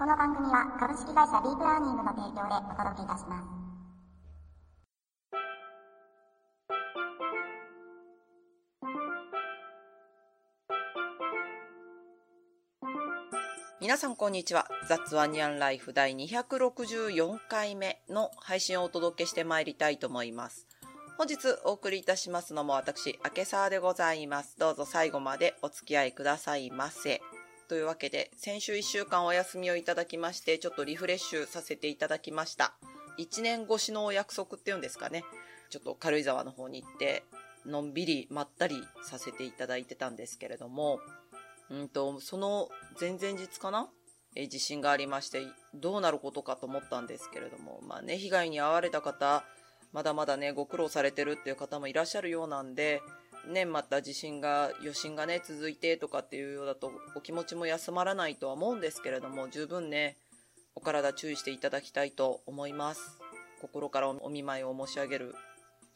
この番組は株式会社ディープラーニングの提供でお届けいたします。皆さんこんにちは。雑ワニャンライフ第264回目の配信をお届けしてまいりたいと思います。本日お送りいたしますのも私、明け沢でございます。どうぞ最後までお付き合いくださいませ。というわけで、先週1週間お休みをいただきまして、ちょっとリフレッシュさせていただきました。1年越しのお約束っていうんですかね。ちょっと軽井沢の方に行って、のんびりまったりさせていただいてたんですけれども、うんと、その前々日かな？え地震がありまして、どうなることかと思ったんですけれども、まあね、被害に遭われた方、まだまだね、ご苦労されてるっていう方もいらっしゃるようなんで、ね、また地震が、余震がね、続いてとかっていうようだと、お気持ちも休まらないとは思うんですけれども、十分ね、お体注意していただきたいと思います。心からお見舞いを申し上げる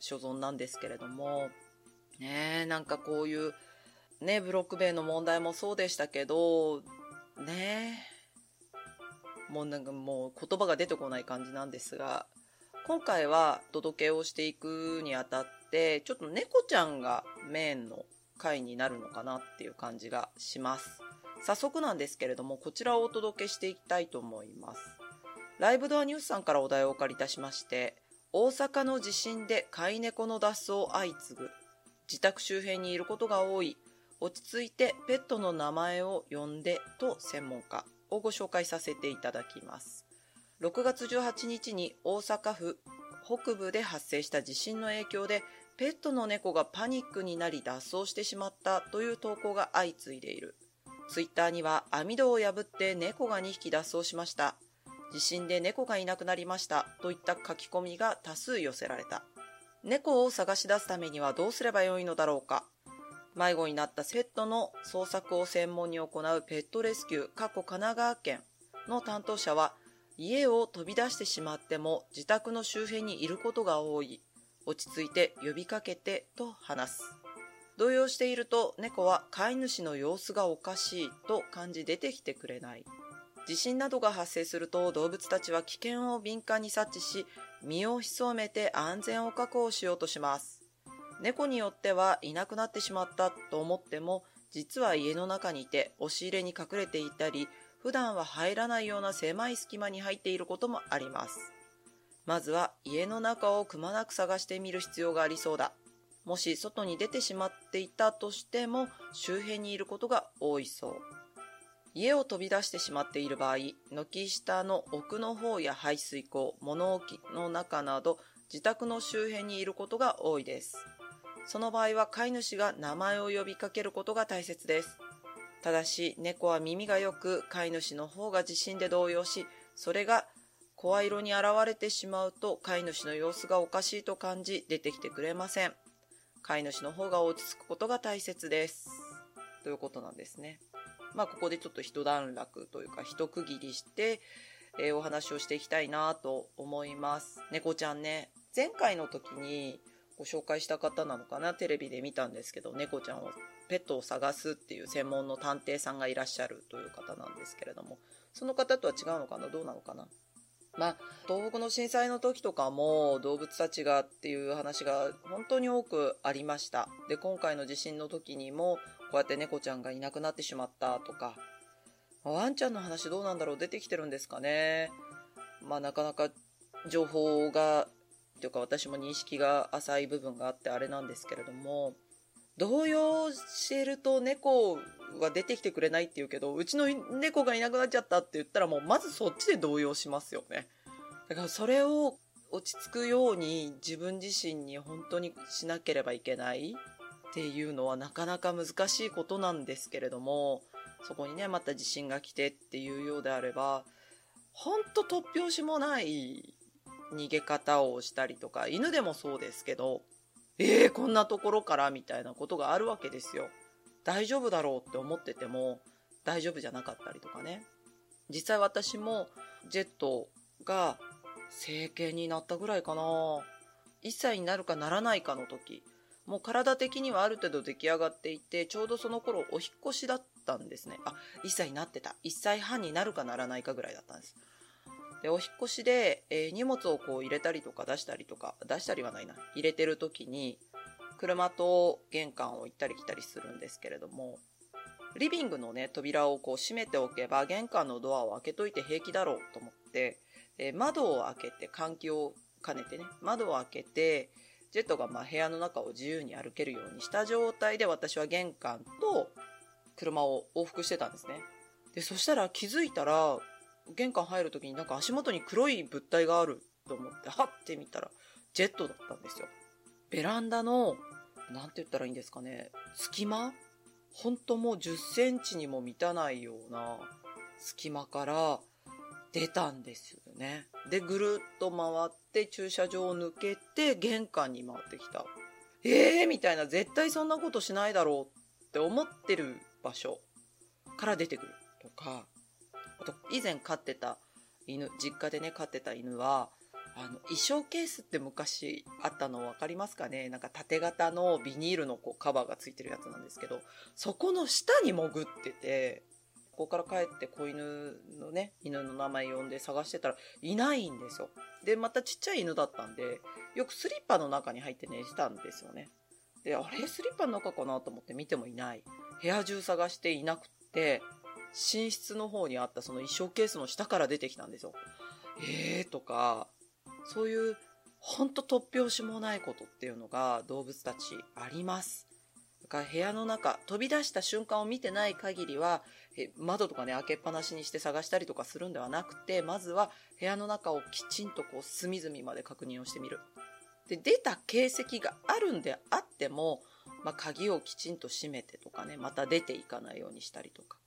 所存なんですけれども、ねなんかこういう、ね、ブロック塀の問題もそうでしたけど、ねもうなんかもう言葉が出てこない感じなんですが、今回は届けをしていくにあたって、ちょっと猫ちゃんがメインの回になるのかなっていう感じがします。早速なんですけれども、こちらをお届けしていきたいと思います。ライブドアニュースさんからお題をお借りいたしまして、大阪の地震で飼い猫の脱走相次ぐ。自宅周辺にいることが多い。落ち着いてペットの名前を呼んでと専門家をご紹介させていただきます。6月18日に大阪府北部で発生した地震の影響でペットの猫がパニックになり脱走してしまったという投稿が相次いでいる。ツイッターには網戸を破って猫が2匹脱走しました。地震で猫がいなくなりましたといった書き込みが多数寄せられた。猫を探し出すためにはどうすればよいのだろうか。迷子になったセットの捜索を専門に行うペットレスキュー、過去神奈川県の担当者は、家を飛び出してしまっても自宅の周辺にいることが多い。落ち着いて呼びかけてと話す。動揺していると猫は飼い主の様子がおかしいと感じ出てきてくれない。地震などが発生すると動物たちは危険を敏感に察知し身を潜めて安全を確保しようとします。猫によってはいなくなってしまったと思っても実は家の中にいて押し入れに隠れていたり普段は入らないような狭い隙間に入っていることもありますまずは家の中をくまなく探してみる必要がありそうだ。もし外に出てしまっていたとしても周辺にいることが多いそう。家を飛び出してしまっている場合軒下の奥の方や排水溝物置の中など自宅の周辺にいることが多いです。その場合は飼い主が名前を呼びかけることが大切です。ただし、猫は耳が良く、飼い主の方が地震で動揺し、それが声色に現れてしまうと、飼い主の様子がおかしいと感じ、出てきてくれません。飼い主の方が落ち着くことが大切です。ということなんですね。まあ、ここでちょっと一段落というか、一区切りして、えー、お話をしていきたいなと思います。猫ちゃんね、前回の時に、ご紹介した方なのかな？テレビで見たんですけど猫ちゃんをペットを探すっていう専門の探偵さんがいらっしゃるという方なんですけれどもその方とは違うのかな？どうなのかな？まあ、東北の震災の時とかも動物たちがっていう話が本当に多くありました。で、今回の地震の時にもこうやって猫ちゃんがいなくなってしまったとか、ワンちゃんの話どうなんだろう出てきてるんですかね。まあなかなか情報がというか私も認識が浅い部分があってあれなんですけれども、動揺してると猫が出てきてくれないって言うけど、うちの猫がいなくなっちゃったって言ったらもうまずそっちで動揺しますよね。だからそれを落ち着くように自分自身に本当にしなければいけないっていうのはなかなか難しいことなんですけれども、そこにね、また地震が来てっていうようであれば、ほんと突拍子もない逃げ方をしたりとか、犬でもそうですけど、えー、こんなところからみたいなことがあるわけですよ。大丈夫だろうって思ってても、大丈夫じゃなかったりとかね。実際私もジェットが成形になったぐらいかな。1歳になるかならないかの時、もう体的にはある程度出来上がっていて、ちょうどその頃お引越しだっったんですね。あ、1歳になってた。1歳半になるかならないかぐらいだったんです。で、お引越しで、えー、荷物をこう入れたりとか出したりとか、出したりはないな。入れてる時に、車と玄関を行ったり来たりするんですけれども、リビングのね、扉をこう閉めておけば、玄関のドアを開けといて平気だろうと思って、えー、窓を開けて、換気を兼ねてね、窓を開けて、ジェットがまあ部屋の中を自由に歩けるようにした状態で私は玄関と車を往復してたんですね。で、そしたら気づいたら、玄関入る時になんか足元に黒い物体があると思って、はって見たら、ジェットだったんですよ。ベランダの、なんて言ったらいいんですかね、隙間？ほんともう10センチにも満たないような隙間から出たんですよね。で、ぐるっと回って駐車場を抜けて玄関に回ってきた。えーみたいな、絶対そんなことしないだろうって思ってる場所から出てくるとか、あと、以前飼ってた犬、実家でね、飼ってた犬は、あの、衣装ケースって昔あったの分かりますかね？なんか縦型のビニールのこうカバーがついてるやつなんですけど、そこの下に潜ってて、ここから帰って子犬のね、犬の名前呼んで探してたらいないんですよ。で、またちっちゃい犬だったんで、よくスリッパの中に入って寝てたんですよね。で、あれ？スリッパの中かな？と思って見てもいない。部屋中探していなくって、寝室の方にあったその衣装ケースの下から出てきたんですよ。えーとか、そういうほんと突拍子もないことっていうのが動物たちあります。だから部屋の中、飛び出した瞬間を見てない限りは、窓とかね、開けっぱなしにして探したりとかするんではなくて、まずは部屋の中をきちんとこう隅々まで確認をしてみる。で、出た形跡があるんであっても、まあ、鍵をきちんと閉めてとかね、また出ていかないようにしたりとか。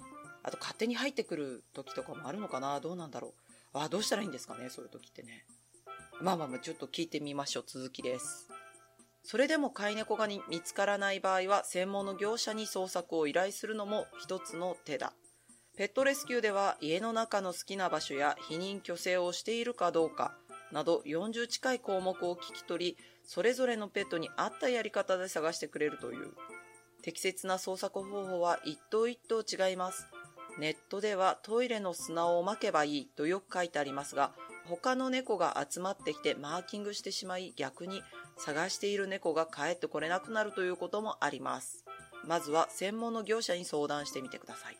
あと勝手に入ってくる時とかもあるのかな？どうなんだろう？あ、どうしたらいいんですかね？そういう時ってね。まあまあまあ、ちょっと聞いてみましょう。続きです。それでも飼い猫が見つからない場合は、専門の業者に捜索を依頼するのも一つの手だ。ペットレスキューでは家の中の好きな場所や避妊去勢をしているかどうかなど40近い項目を聞き取り、それぞれのペットに合ったやり方で探してくれるという。適切な捜索方法は一頭一頭違います。ネットではトイレの砂をまけばいいとよく書いてありますが、他の猫が集まってきてマーキングしてしまい逆に探している猫が帰ってこれなくなるということもあります。まずは専門の業者に相談してみてください。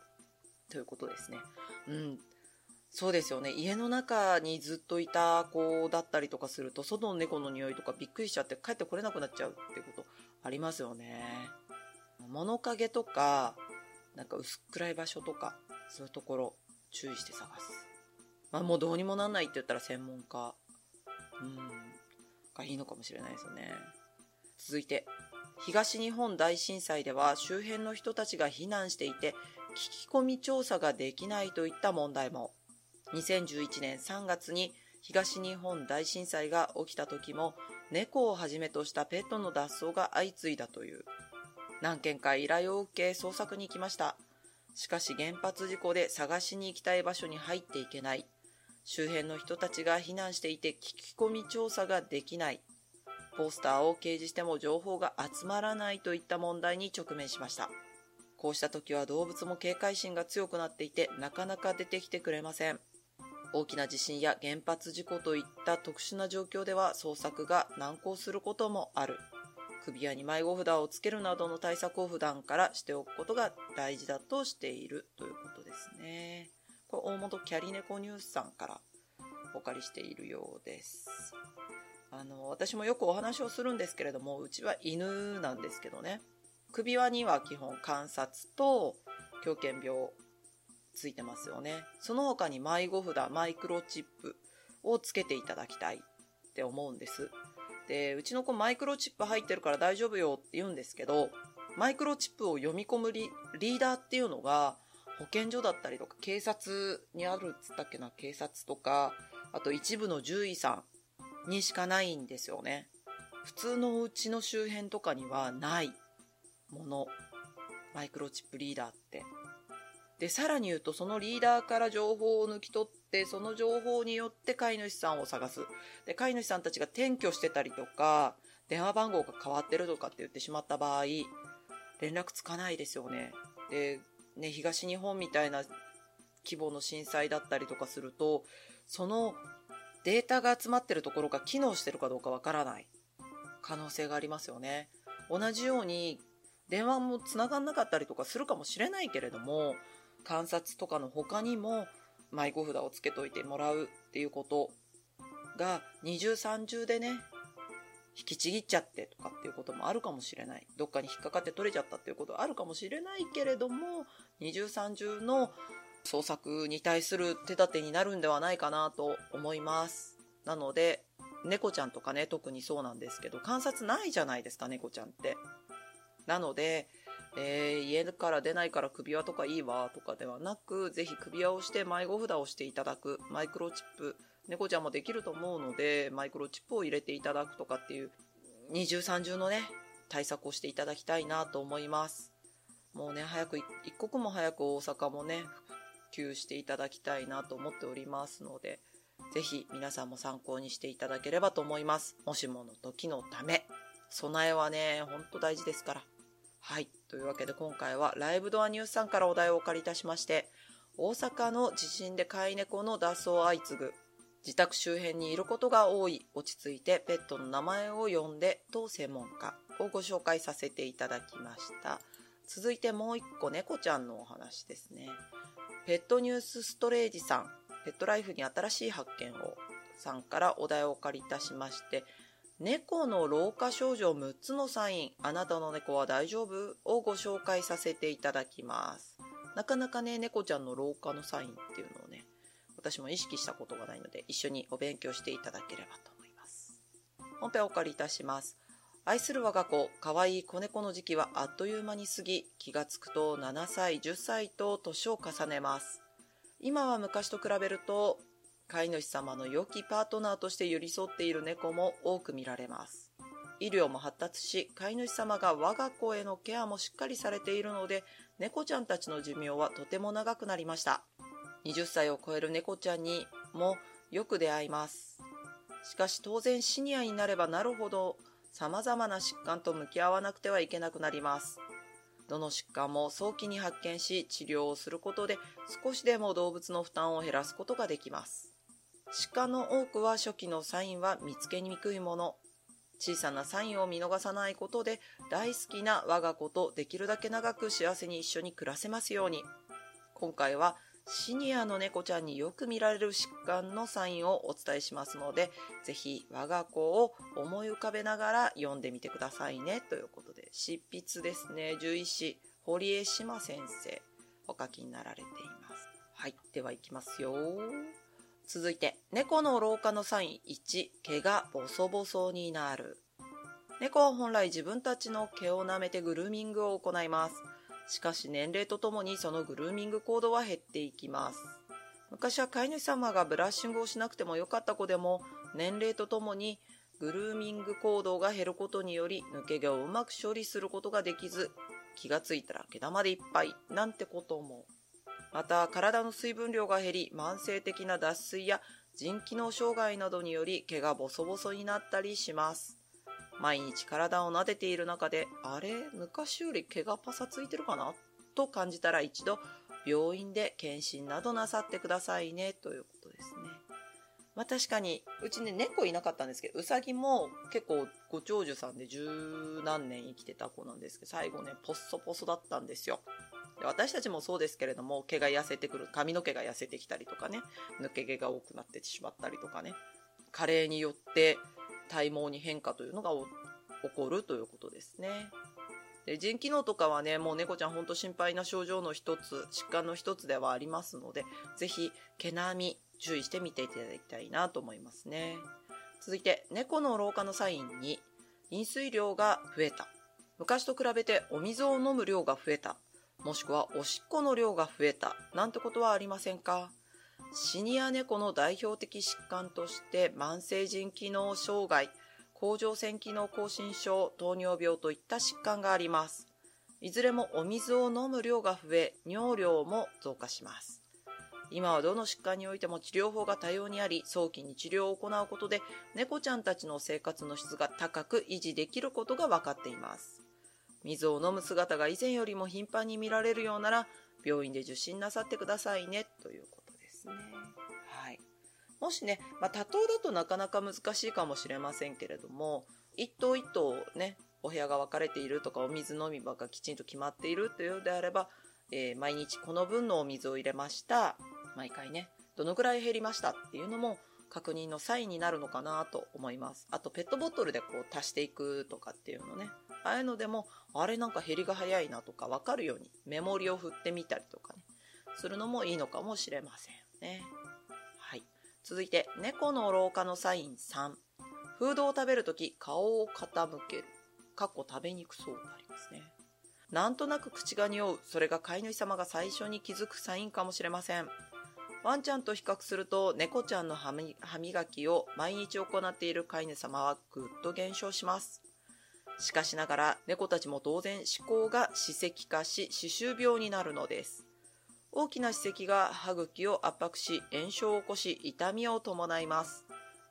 ということですね。うん。そうですよね。家の中にずっといた子だったりとかすると、外の猫の匂いとかびっくりしちゃって帰ってこれなくなっちゃうってことありますよね。物陰とか、なんか薄暗い場所とか、そういうところ注意して探す。まあ、もうどうにもなんないって言ったら専門家、うん、がいいのかもしれないですよね。続いて、東日本大震災では周辺の人たちが避難していて、聞き込み調査ができないといった問題も。2011年3月に東日本大震災が起きた時も、猫をはじめとしたペットの脱走が相次いだという。何件か依頼を受け捜索に行きました。しかし原発事故で探しに行きたい場所に入っていけない。周辺の人たちが避難していて聞き込み調査ができない。ポスターを掲示しても情報が集まらないといった問題に直面しました。こうした時は動物も警戒心が強くなっていてなかなか出てきてくれません。大きな地震や原発事故といった特殊な状況では捜索が難航することもある。首輪に迷子札をつけるなどの対策を普段からしておくことが大事だとしているということですね。これ大元キャリネコニュースさんからお借りしているようです。あの、私もよくお話をするんですけれども、うちは犬なんですけどね。首輪には基本観察と狂犬病ついてますよね。その他に迷子札、マイクロチップをつけていただきたいって思うんです。で、うちの子マイクロチップ入ってるから大丈夫よって言うんですけど、マイクロチップを読み込むリーダーっていうのが、保健所だったりとか警察にあるっつったっけな警察とかあと一部の獣医さんにしかないんですよね。普通のお家の周辺とかにはないものマイクロチップリーダーって。でさらに言うとそのリーダーから情報を抜き取ってその情報によって飼い主さんを探す。で飼い主さんたちが転居してたりとか電話番号が変わってるとかって言ってしまった場合連絡つかないですよね。でね、東日本みたいな規模の震災だったりとかすると、そのデータが集まってるところが機能してるかどうかわからない。可能性がありますよね。同じように電話も繋がんなかったりとかするかもしれないけれども、観察とかの他にも迷子札をつけといてもらうっていうことが二重三重でね、引きちぎっちゃってとかっていうこともあるかもしれない。どっかに引っかかって取れちゃったっていうことはあるかもしれないけれども、二重三重の創作に対する手立てになるんではないかなと思います。なので、猫ちゃんとかね、特にそうなんですけど、観察ないじゃないですか、猫ちゃんって。なので、えー、家から出ないから首輪とかいいわとかではなく、ぜひ首輪をして迷子札をしていただく、マイクロチップ、猫ちゃんもできると思うので、マイクロチップを入れていただくとかっていう、二重三重のね、対策をしていただきたいなと思います。もうね、早く、一刻も早く大阪もね、普及していただきたいなと思っておりますので、ぜひ皆さんも参考にしていただければと思います。もしもの時のため。備えはね、ほんと大事ですから。はい。というわけで今回はライブドアニュースさんからお題をお借りいたしまして、大阪の地震で飼い猫の脱走相次ぐ。自宅周辺にいることが多い、落ち着いてペットの名前を呼んで当専門家をご紹介させていただきました。続いてもう一個猫ちゃんのお話ですね。ペットニュースストレージさん、ペットライフに新しい発見をさんからお題をお借りいたしまして、猫の老化症状6つのサイン、あなたの猫は大丈夫？をご紹介させていただきます。なかなかね、猫ちゃんの老化のサインっていうのをね、私も意識したことがないので、一緒にお勉強していただければと思います。本編お借りいたします。愛する我が子、可愛い子猫の時期はあっという間に過ぎ、気がつくと7歳、10歳と年を重ねます。今は昔と比べると、飼い主様の良きパートナーとして寄り添っている猫も多く見られます。医療も発達し、飼い主様が我が子へのケアもしっかりされているので、猫ちゃんたちの寿命はとても長くなりました。20歳を超える猫ちゃんにもよく出会います。しかし当然シニアになればなるほど様々な疾患と向き合わなくてはいけなくなります。どの疾患も早期に発見し治療をすることで少しでも動物の負担を減らすことができます。疾患の多くは初期のサインは見つけにくいもの。小さなサインを見逃さないことで大好きな我が子とできるだけ長く幸せに一緒に暮らせますように。今回はシニアの猫ちゃんによく見られる疾患のサインをお伝えしますので、ぜひ我が子を思い浮かべながら読んでみてくださいね。ということで、執筆ですね。獣医師、堀江島先生、お書きになられています。はい。では行きますよ。続いて、猫の老化のサイン1、毛がボソボソになる。猫は本来自分たちの毛を舐めてグルーミングを行います。しかし年齢とともにそのグルーミング行動は減っていきます。昔は飼い主様がブラッシングをしなくてもよかった子でも年齢とともにグルーミング行動が減ることにより抜け毛をうまく処理することができず気がついたら毛玉でいっぱいなんてことも。また体の水分量が減り慢性的な脱水や腎機能障害などにより毛がボソボソになったりします。毎日体を撫でている中で、あれ？昔より毛がパサついてるかな？と感じたら一度病院で検診などなさってくださいねということで。まあ確かに、うちね、猫いなかったんですけど、うさぎも結構ご長寿さんで十何年生きてた子なんですけど、最後ね、ポッソポソだったんですよ。で私たちもそうですけれども、毛が痩せてくる、髪の毛が痩せてきたりとかね、抜け毛が多くなってしまったりとかね、加齢によって体毛に変化というのが起こるということですね。で腎機能とかはね、もう猫ちゃんほんと心配な症状の一つ、疾患の一つではありますので、ぜひ毛並み注意して見ていただきたいなと思いますね。続いて、猫の老化のサインに、飲水量が増えた。昔と比べてお水を飲む量が増えた。もしくはおしっこの量が増えた。なんてことはありませんか？シニア猫の代表的疾患として慢性腎機能障害、甲状腺機能亢進症、糖尿病といった疾患があります。いずれもお水を飲む量が増え、尿量も増加します。今はどの疾患においても治療法が多様にあり、早期に治療を行うことで、猫ちゃんたちの生活の質が高く維持できることが分かっています。水を飲む姿が以前よりも頻繁に見られるようなら、病院で受診なさってくださいねということですね。はい。もしね、まあ、多頭だとなかなか難しいかもしれませんけれども、一頭一頭ね、お部屋が分かれているとか、お水飲み場がきちんと決まっているというのであれば、えー、毎日この分のお水を入れました。毎回ね、どのぐらい減りましたっていうのも確認のサインになるのかなと思います。あと、ペットボトルでこう足していくとかっていうのね。ああいうのでも、あれなんか減りが早いなとか分かるようにメモリを振ってみたりとかね、するのもいいのかもしれませんね。はい。続いて、猫の老化のサイン3。フードを食べるとき顔を傾ける。かっこ食べにくそうとありますね。なんとなく口が匂う。それが飼い主様が最初に気づくサインかもしれません。ワンちゃんと比較すると猫ちゃんの歯磨きを毎日行っている飼い主様はぐっと減少します。しかしながら猫たちも当然思考が歯石化し歯周病になるのです。大きな歯石が歯茎を圧迫し炎症を起こし痛みを伴います。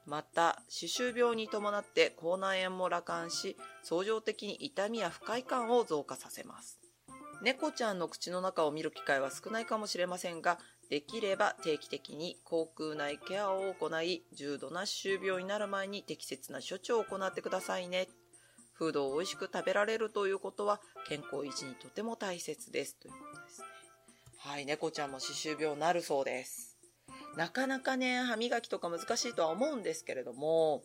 また、歯周病に伴って口内炎も羅漢し、相乗的に痛みや不快感を増加させます。猫ちゃんの口の中を見る機会は少ないかもしれませんが、できれば定期的に口腔内ケアを行い、重度な歯周病になる前に適切な処置を行ってくださいね。フードを美味しく食べられるということは健康維持にとても大切です。ということですね。はい、猫ちゃんも歯周病になるそうです。なかなかね、歯磨きとか難しいとは思うんですけれども、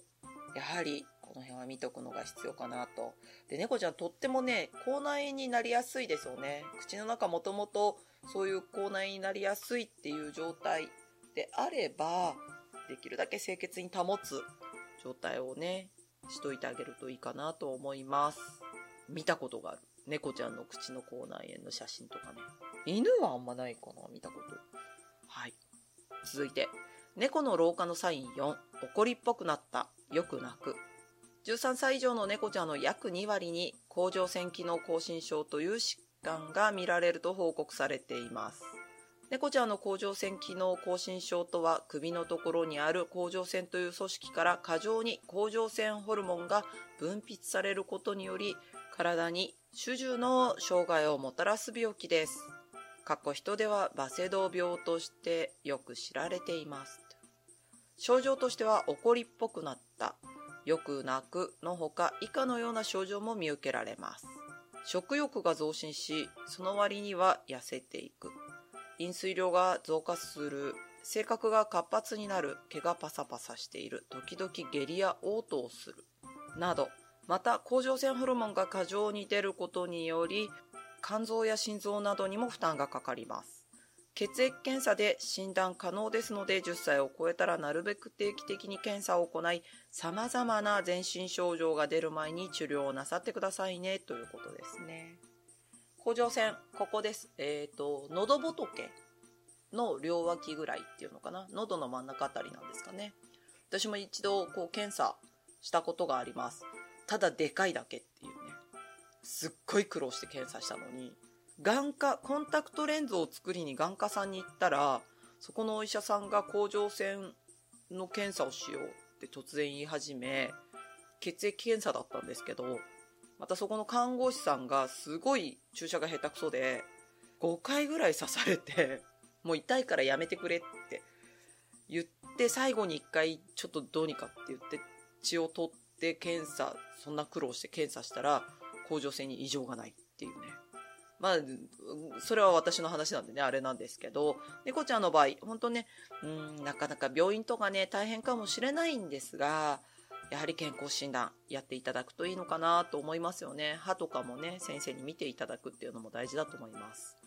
やはりこの辺は見とくのが必要かなと。で、猫ちゃんとってもね、口内炎になりやすいですよね。口の中もともとそういう口内炎になりやすいっていう状態であれば、できるだけ清潔に保つ状態をね、しといてあげるといいかなと思います。見たことがある。猫ちゃんの口の口内炎の写真とかね。犬はあんまないかな、見たこと。はい。続いて、猫の老化のサイン4、怒りっぽくなった、よく泣く。13歳以上の猫ちゃんの約2割に甲状腺機能亢進症という疾患が見られると報告されています。猫ちゃんの甲状腺機能亢進症とは首のところにある甲状腺という組織から過剰に甲状腺ホルモンが分泌されることにより体に種々の障害をもたらす病気です。過去人ではバセドウ病としてよく知られています。症状としては怒りっぽくなった、よく泣くのほか以下のような症状も見受けられます。食欲が増進し、その割には痩せていく。飲水量が増加する。性格が活発になる。毛がパサパサしている。時々下痢や嘔吐をする。など、また甲状腺ホルモンが過剰に出ることにより、肝臓や心臓などにも負担がかかります。血液検査で診断可能ですので10歳を超えたらなるべく定期的に検査を行い様々な全身症状が出る前に治療をなさってくださいねということですね。甲状腺、ここです。えっ、ー、と、喉仏の両脇ぐらいっていうのかな？喉の真ん中あたりなんですかね。私も一度こう検査したことがあります。ただでかいだけっていうね。すっごい苦労して検査したのに、眼科、コンタクトレンズを作りに眼科さんに行ったら、そこのお医者さんが甲状腺の検査をしようって突然言い始め、血液検査だったんですけど、またそこの看護師さんがすごい注射が下手くそで、5回ぐらい刺されて、もう痛いからやめてくれって言って、最後に1回ちょっとどうにかって言って血を取って検査、そんな苦労して検査したら、甲状腺に異常がないっていうね。まあ、それは私の話なんでね、あれなんですけど、猫ちゃんの場合、本当ね、うん、なかなか病院とかね、大変かもしれないんですが、やはり健康診断やっていただくといいのかなと思いますよね。歯とかもね、先生に見ていただくっていうのも大事だと思います。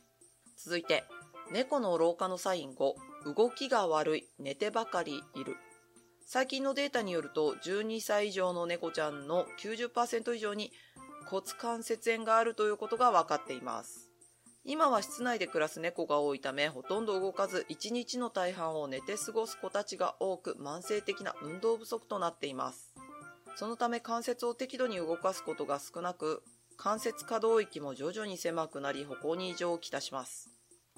続いて、猫の老化のサイン5、動きが悪い、寝てばかりいる。最近のデータによると、12歳以上の猫ちゃんの90%以上に骨関節炎があるということが分かっています。今は室内で暮らす猫が多いため、ほとんど動かず、1日の大半を寝て過ごす子たちが多く、慢性的な運動不足となっています。そのため関節を適度に動かすことが少なく、関節可動域も徐々に狭くなり、歩行に異常をきたします。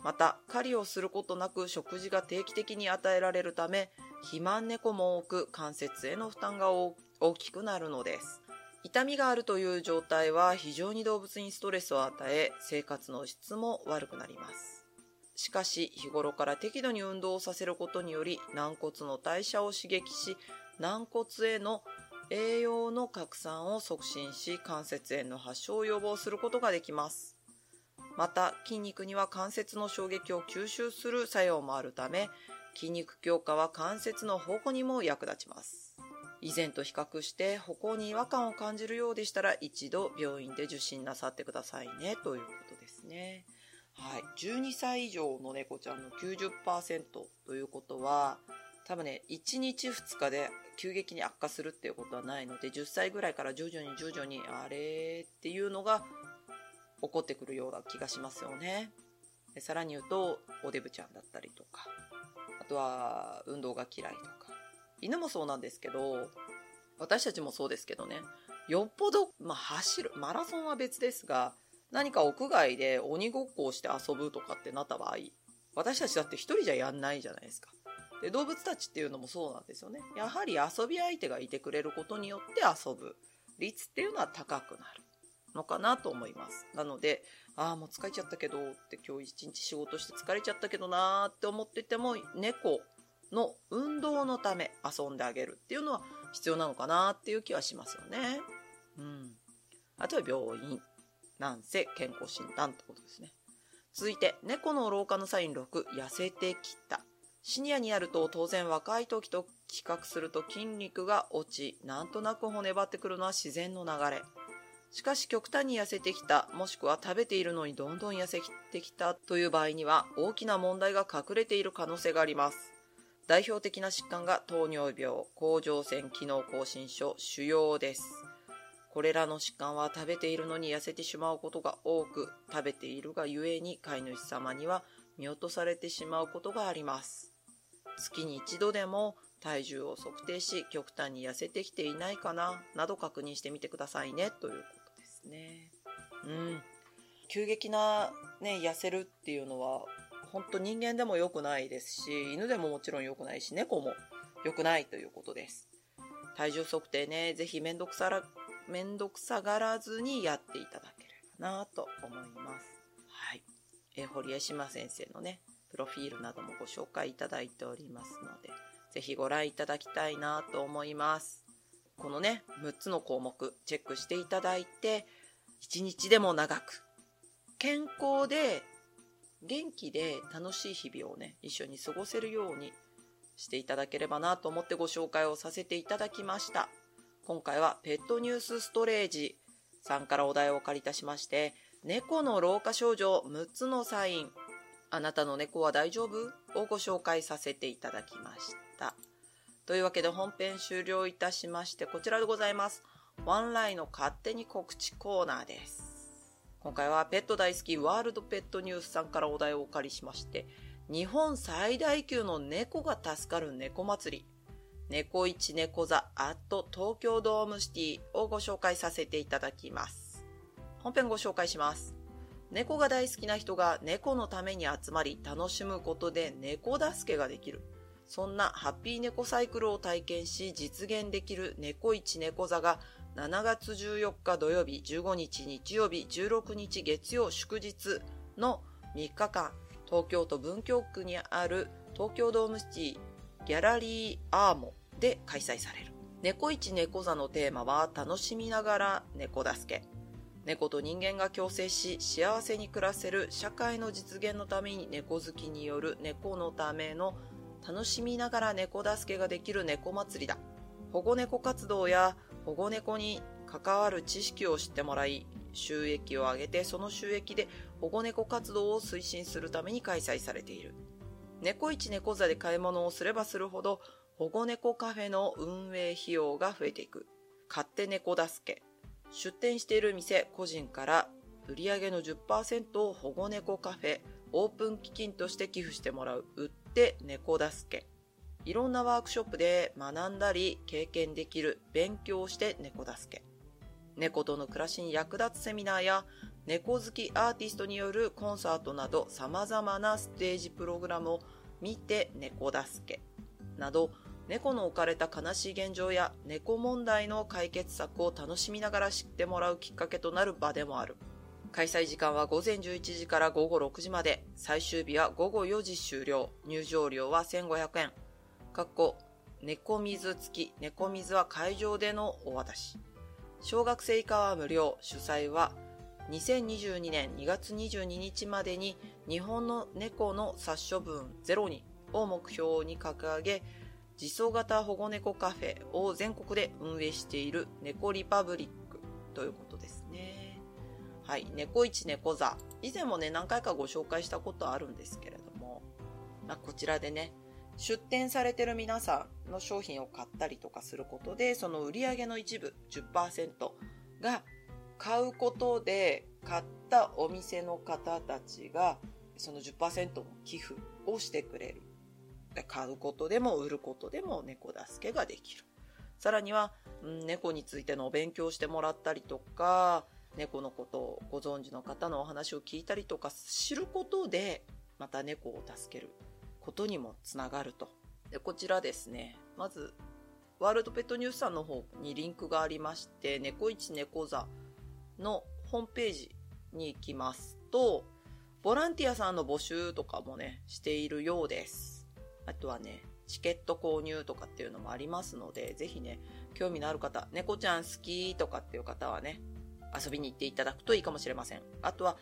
また、狩りをすることなく食事が定期的に与えられるため、肥満猫も多く関節への負担が大きくなるのです。痛みがあるという状態は非常に動物にストレスを与え、生活の質も悪くなります。しかし日頃から適度に運動をさせることにより軟骨の代謝を刺激し軟骨への栄養の拡散を促進し関節炎の発症を予防することができますまた筋肉には関節の衝撃を吸収する作用もあるため筋肉強化は関節の保護にも役立ちます以前と比較して歩行に違和感を感じるようでしたら一度病院で受診なさってくださいね。ということですね。はい、12歳以上の猫ちゃんの90%ということは多分ね1日2日で急激に悪化するっていうことはないので10歳ぐらいから徐々に徐々にあれっていうのが起こってくるような気がしますよね。さらに言うとおデブちゃんだったりとかあとは運動が嫌いとか犬もそうなんですけど私たちもそうですけどねよっぽど、まあ、走るマラソンは別ですが何か屋外で鬼ごっこをして遊ぶとかってなった場合、私たちだって一人じゃやんないじゃないですか。で、動物たちっていうのもそうなんですよね。やはり遊び相手がいてくれることによって遊ぶ率っていうのは高くなるのかなと思います。なので、ああ、もう疲れちゃったけどって今日一日仕事して疲れちゃったけどなーって思ってても、猫の運動のため遊んであげるっていうのは必要なのかなっていう気はしますよね。うん。あとは病院。なんせ健康診断ってことですね。続いて、猫の老化のサイン6、痩せてきた。シニアになると当然若い時と比較すると筋肉が落ち、なんとなく骨張ってくるのは自然の流れ。しかし極端に痩せてきた、もしくは食べているのにどんどん痩せてきたという場合には大きな問題が隠れている可能性があります。代表的な疾患が糖尿病、甲状腺機能亢進症、腫瘍です。これらの疾患は食べているのに痩せてしまうことが多く、食べているがゆえに飼い主様には見落とされてしまうことがあります。月に一度でも体重を測定し、極端に痩せてきていないかな、など確認してみてくださいね、ということですね。うん。急激なね、痩せるっていうのは、本当人間でも良くないですし、犬でももちろん良くないし、猫も良くないということです。体重測定ね、ぜひめんどくさめんどくさがらずにやっていただければなと思います。はい。え堀江島先生のね、プロフィールなどもご紹介いただいておりますので、ぜひご覧いただきたいなと思います。このね、6つの項目チェックしていただいて、1日でも長く、健康で元気で楽しい日々をね、一緒に過ごせるようにしていただければなと思ってご紹介をさせていただきました。今回はペットニュースストレージさんからお題をお借りいたしまして、猫の老化症状6つのサイン、あなたの猫は大丈夫をご紹介させていただきました。というわけで本編終了いたしまして、こちらでございます。ワンライの勝手に告知コーナーです。今回はペット大好きワールドペットニュースさんからお題をお借りしまして、日本最大級の猫が助かる猫祭り、猫一猫座アット東京ドームシティをご紹介させていただきます。本編ご紹介します。猫が大好きな人が猫のために集まり楽しむことで猫助けができる。そんなハッピー猫サイクルを体験し実現できる猫一猫座が7月14日土曜日、15日日曜日、16日月曜祝日の3日間、東京都文京区にある東京ドームシティギャラリーアーモで開催される。猫一猫座のテーマは楽しみながら猫助け。猫と人間が共生し幸せに暮らせる社会の実現のために猫好きによる猫のための楽しみながら猫助けができる猫祭りだ。保護猫活動や保護猫に関わる知識を知ってもらい、収益を上げてその収益で保護猫活動を推進するために開催されている。猫一猫座で買い物をすればするほど保護猫カフェの運営費用が増えていく。勝手猫助け。出店している店個人から売上の10%を保護猫カフェオープン基金として寄付してもらう。売って猫助け。いろんなワークショップで学んだり経験できる勉強して猫助け。猫との暮らしに役立つセミナーや猫好きアーティストによるコンサートなど様々なステージプログラムを見て猫助けなど猫の置かれた悲しい現状や猫問題の解決策を楽しみながら知ってもらうきっかけとなる場でもある。開催時間は午前11時から午後6時まで、最終日は午後4時終了、入場料は1500円。かっこ、猫水付き、猫水は会場でのお渡し。小学生以下は無料、主催は2022年2月22日までに日本の猫の殺処分ゼロにを目標に掲げ、自走型保護猫カフェを全国で運営している猫リパブリックということですね。はい。猫一猫座。以前もね、何回かご紹介したことあるんですけれども、まあ、こちらでね、出店されてる皆さんの商品を買ったりとかすることで、その売り上げの一部10%が買うことで、買ったお店の方たちが、その10%の寄付をしてくれる。買うことでも売ることでも猫助けができる。さらには、うん、猫についてのお勉強してもらったりとか、猫のことをご存知の方のお話を聞いたりとか知ることで、また猫を助けることにもつながると。で、こちらですね、まず、ワールドペットニュースさんの方にリンクがありまして、猫一猫座のホームページに行きますと、ボランティアさんの募集とかもね、しているようです。あとはね、チケット購入とかっていうのもありますので、ぜひね、興味のある方、猫ちゃん好きとかっていう方はね、遊びに行っていただくといいかもしれません。あとは、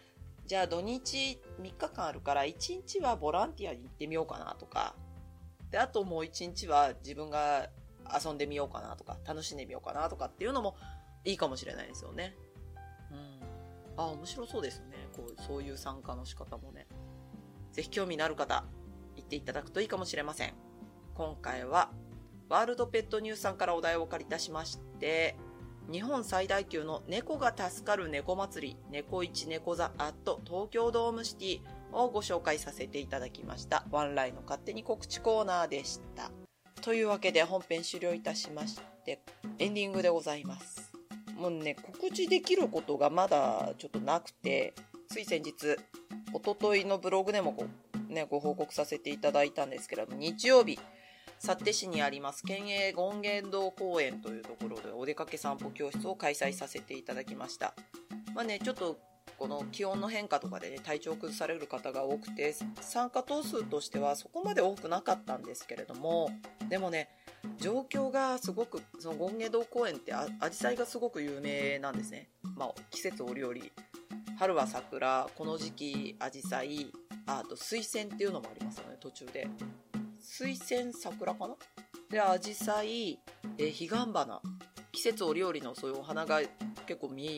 じゃあ土日3日間あるから1日はボランティアに行ってみようかなとか、で、あともう1日は自分が遊んでみようかなとか、楽しんでみようかなとかっていうのもいいかもしれないですよね。うん。あ、面白そうですね。こう、そういう参加の仕方もね。ぜひ興味のある方、行っていただくといいかもしれません。今回は、ワールドペットニュースさんからお題をお借りいたしまして、日本最大級の猫が助かる猫祭り、猫一猫座アット東京ドームシティをご紹介させていただきました。ワンライの勝手に告知コーナーでした。というわけで本編終了いたしまして、エンディングでございます。もうね、告知できることがまだちょっとなくて、つい先日、おとといのブログでもご,、ね、ご報告させていただいたんですけれども、日曜日、幸手市にあります県営権現堂公園というところでお出かけ散歩教室を開催させていただきました。まあね、ちょっとこの気温の変化とかでね、体調を崩される方が多くて、参加頭数としてはそこまで多くなかったんですけれども、でもね、状況がすごく、その権現堂公園ってあ紫陽花がすごく有名なんですね。まあ、季節折々。春は桜、この時期紫陽花、あと水仙っていうのもありますよね、途中で。水仙桜かな？で、アジサイ、え彼岸花。季節折々のそういうお花が結構見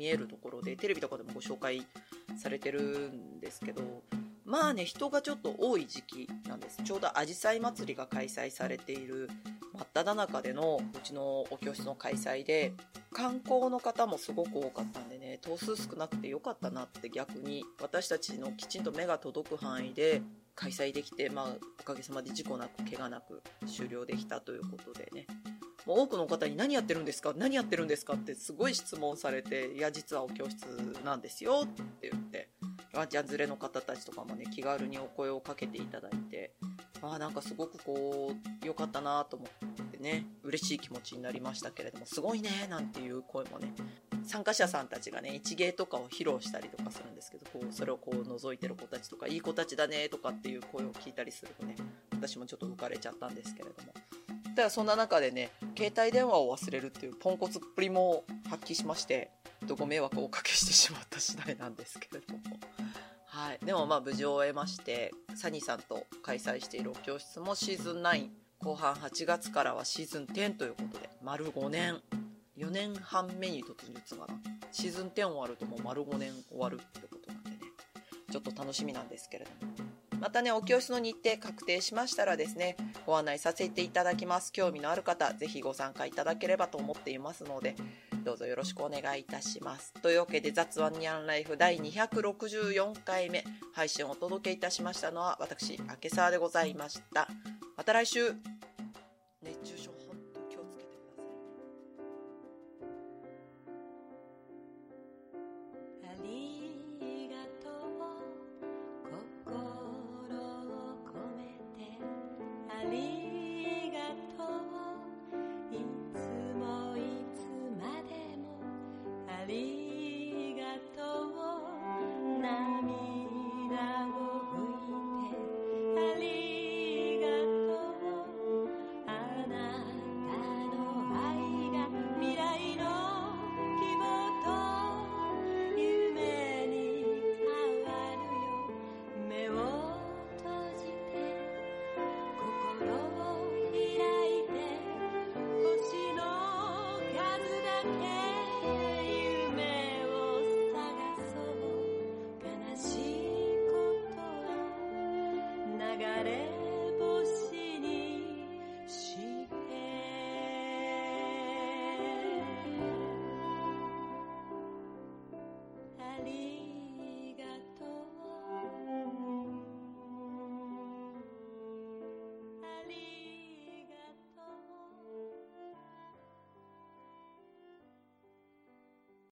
えるところで、テレビとかでもご紹介されてるんですけど、まあね、人がちょっと多い時期なんです。ちょうどアジサイ祭りが開催されている真っ只中でのうちのお教室の開催で、観光の方もすごく多かったんでね、頭数少なくてよかったなって逆に私たちのきちんと目が届く範囲で開催できて、まあ、おかげさまで事故なく、怪我なく終了できたということでね。もう多くの方に何やってるんですか何やってるんですかってすごい質問されて、いや、実はお教室なんですよって言って、ワンちゃん連れの方たちとかもね、気軽にお声をかけていただいて、ああ、なんかすごくこう、良かったなと思ってね、嬉しい気持ちになりましたけれども、すごいねなんていう声もね、参加者さんたちがね、一芸とかを披露したりとかするんですけど、こう、それをこう覗いてる子たちとか、いい子たちだねとかっていう声を聞いたりするとね、私もちょっと浮かれちゃったんですけれども。ただそんな中でね、携帯電話を忘れるっていうポンコツっぷりも発揮しまして、ご迷惑をおかけしてしまった次第なんですけれども。はい。でもまあ無事を終えまして、サニーさんと開催しているお教室もシーズン9、後半8月からはシーズン10ということで、丸5年4年半目に突入つかな。シーズン10終わるともう丸5年終わるってことなんでね、ちょっと楽しみなんですけれども。またね、お教室の日程確定しましたらですね、ご案内させていただきます。興味のある方、ぜひご参加いただければと思っていますので、どうぞよろしくお願いいたします。というわけで、雑ワニャンライフ第264回目、配信をお届けいたしましたのは、私、明沢でございました。また来週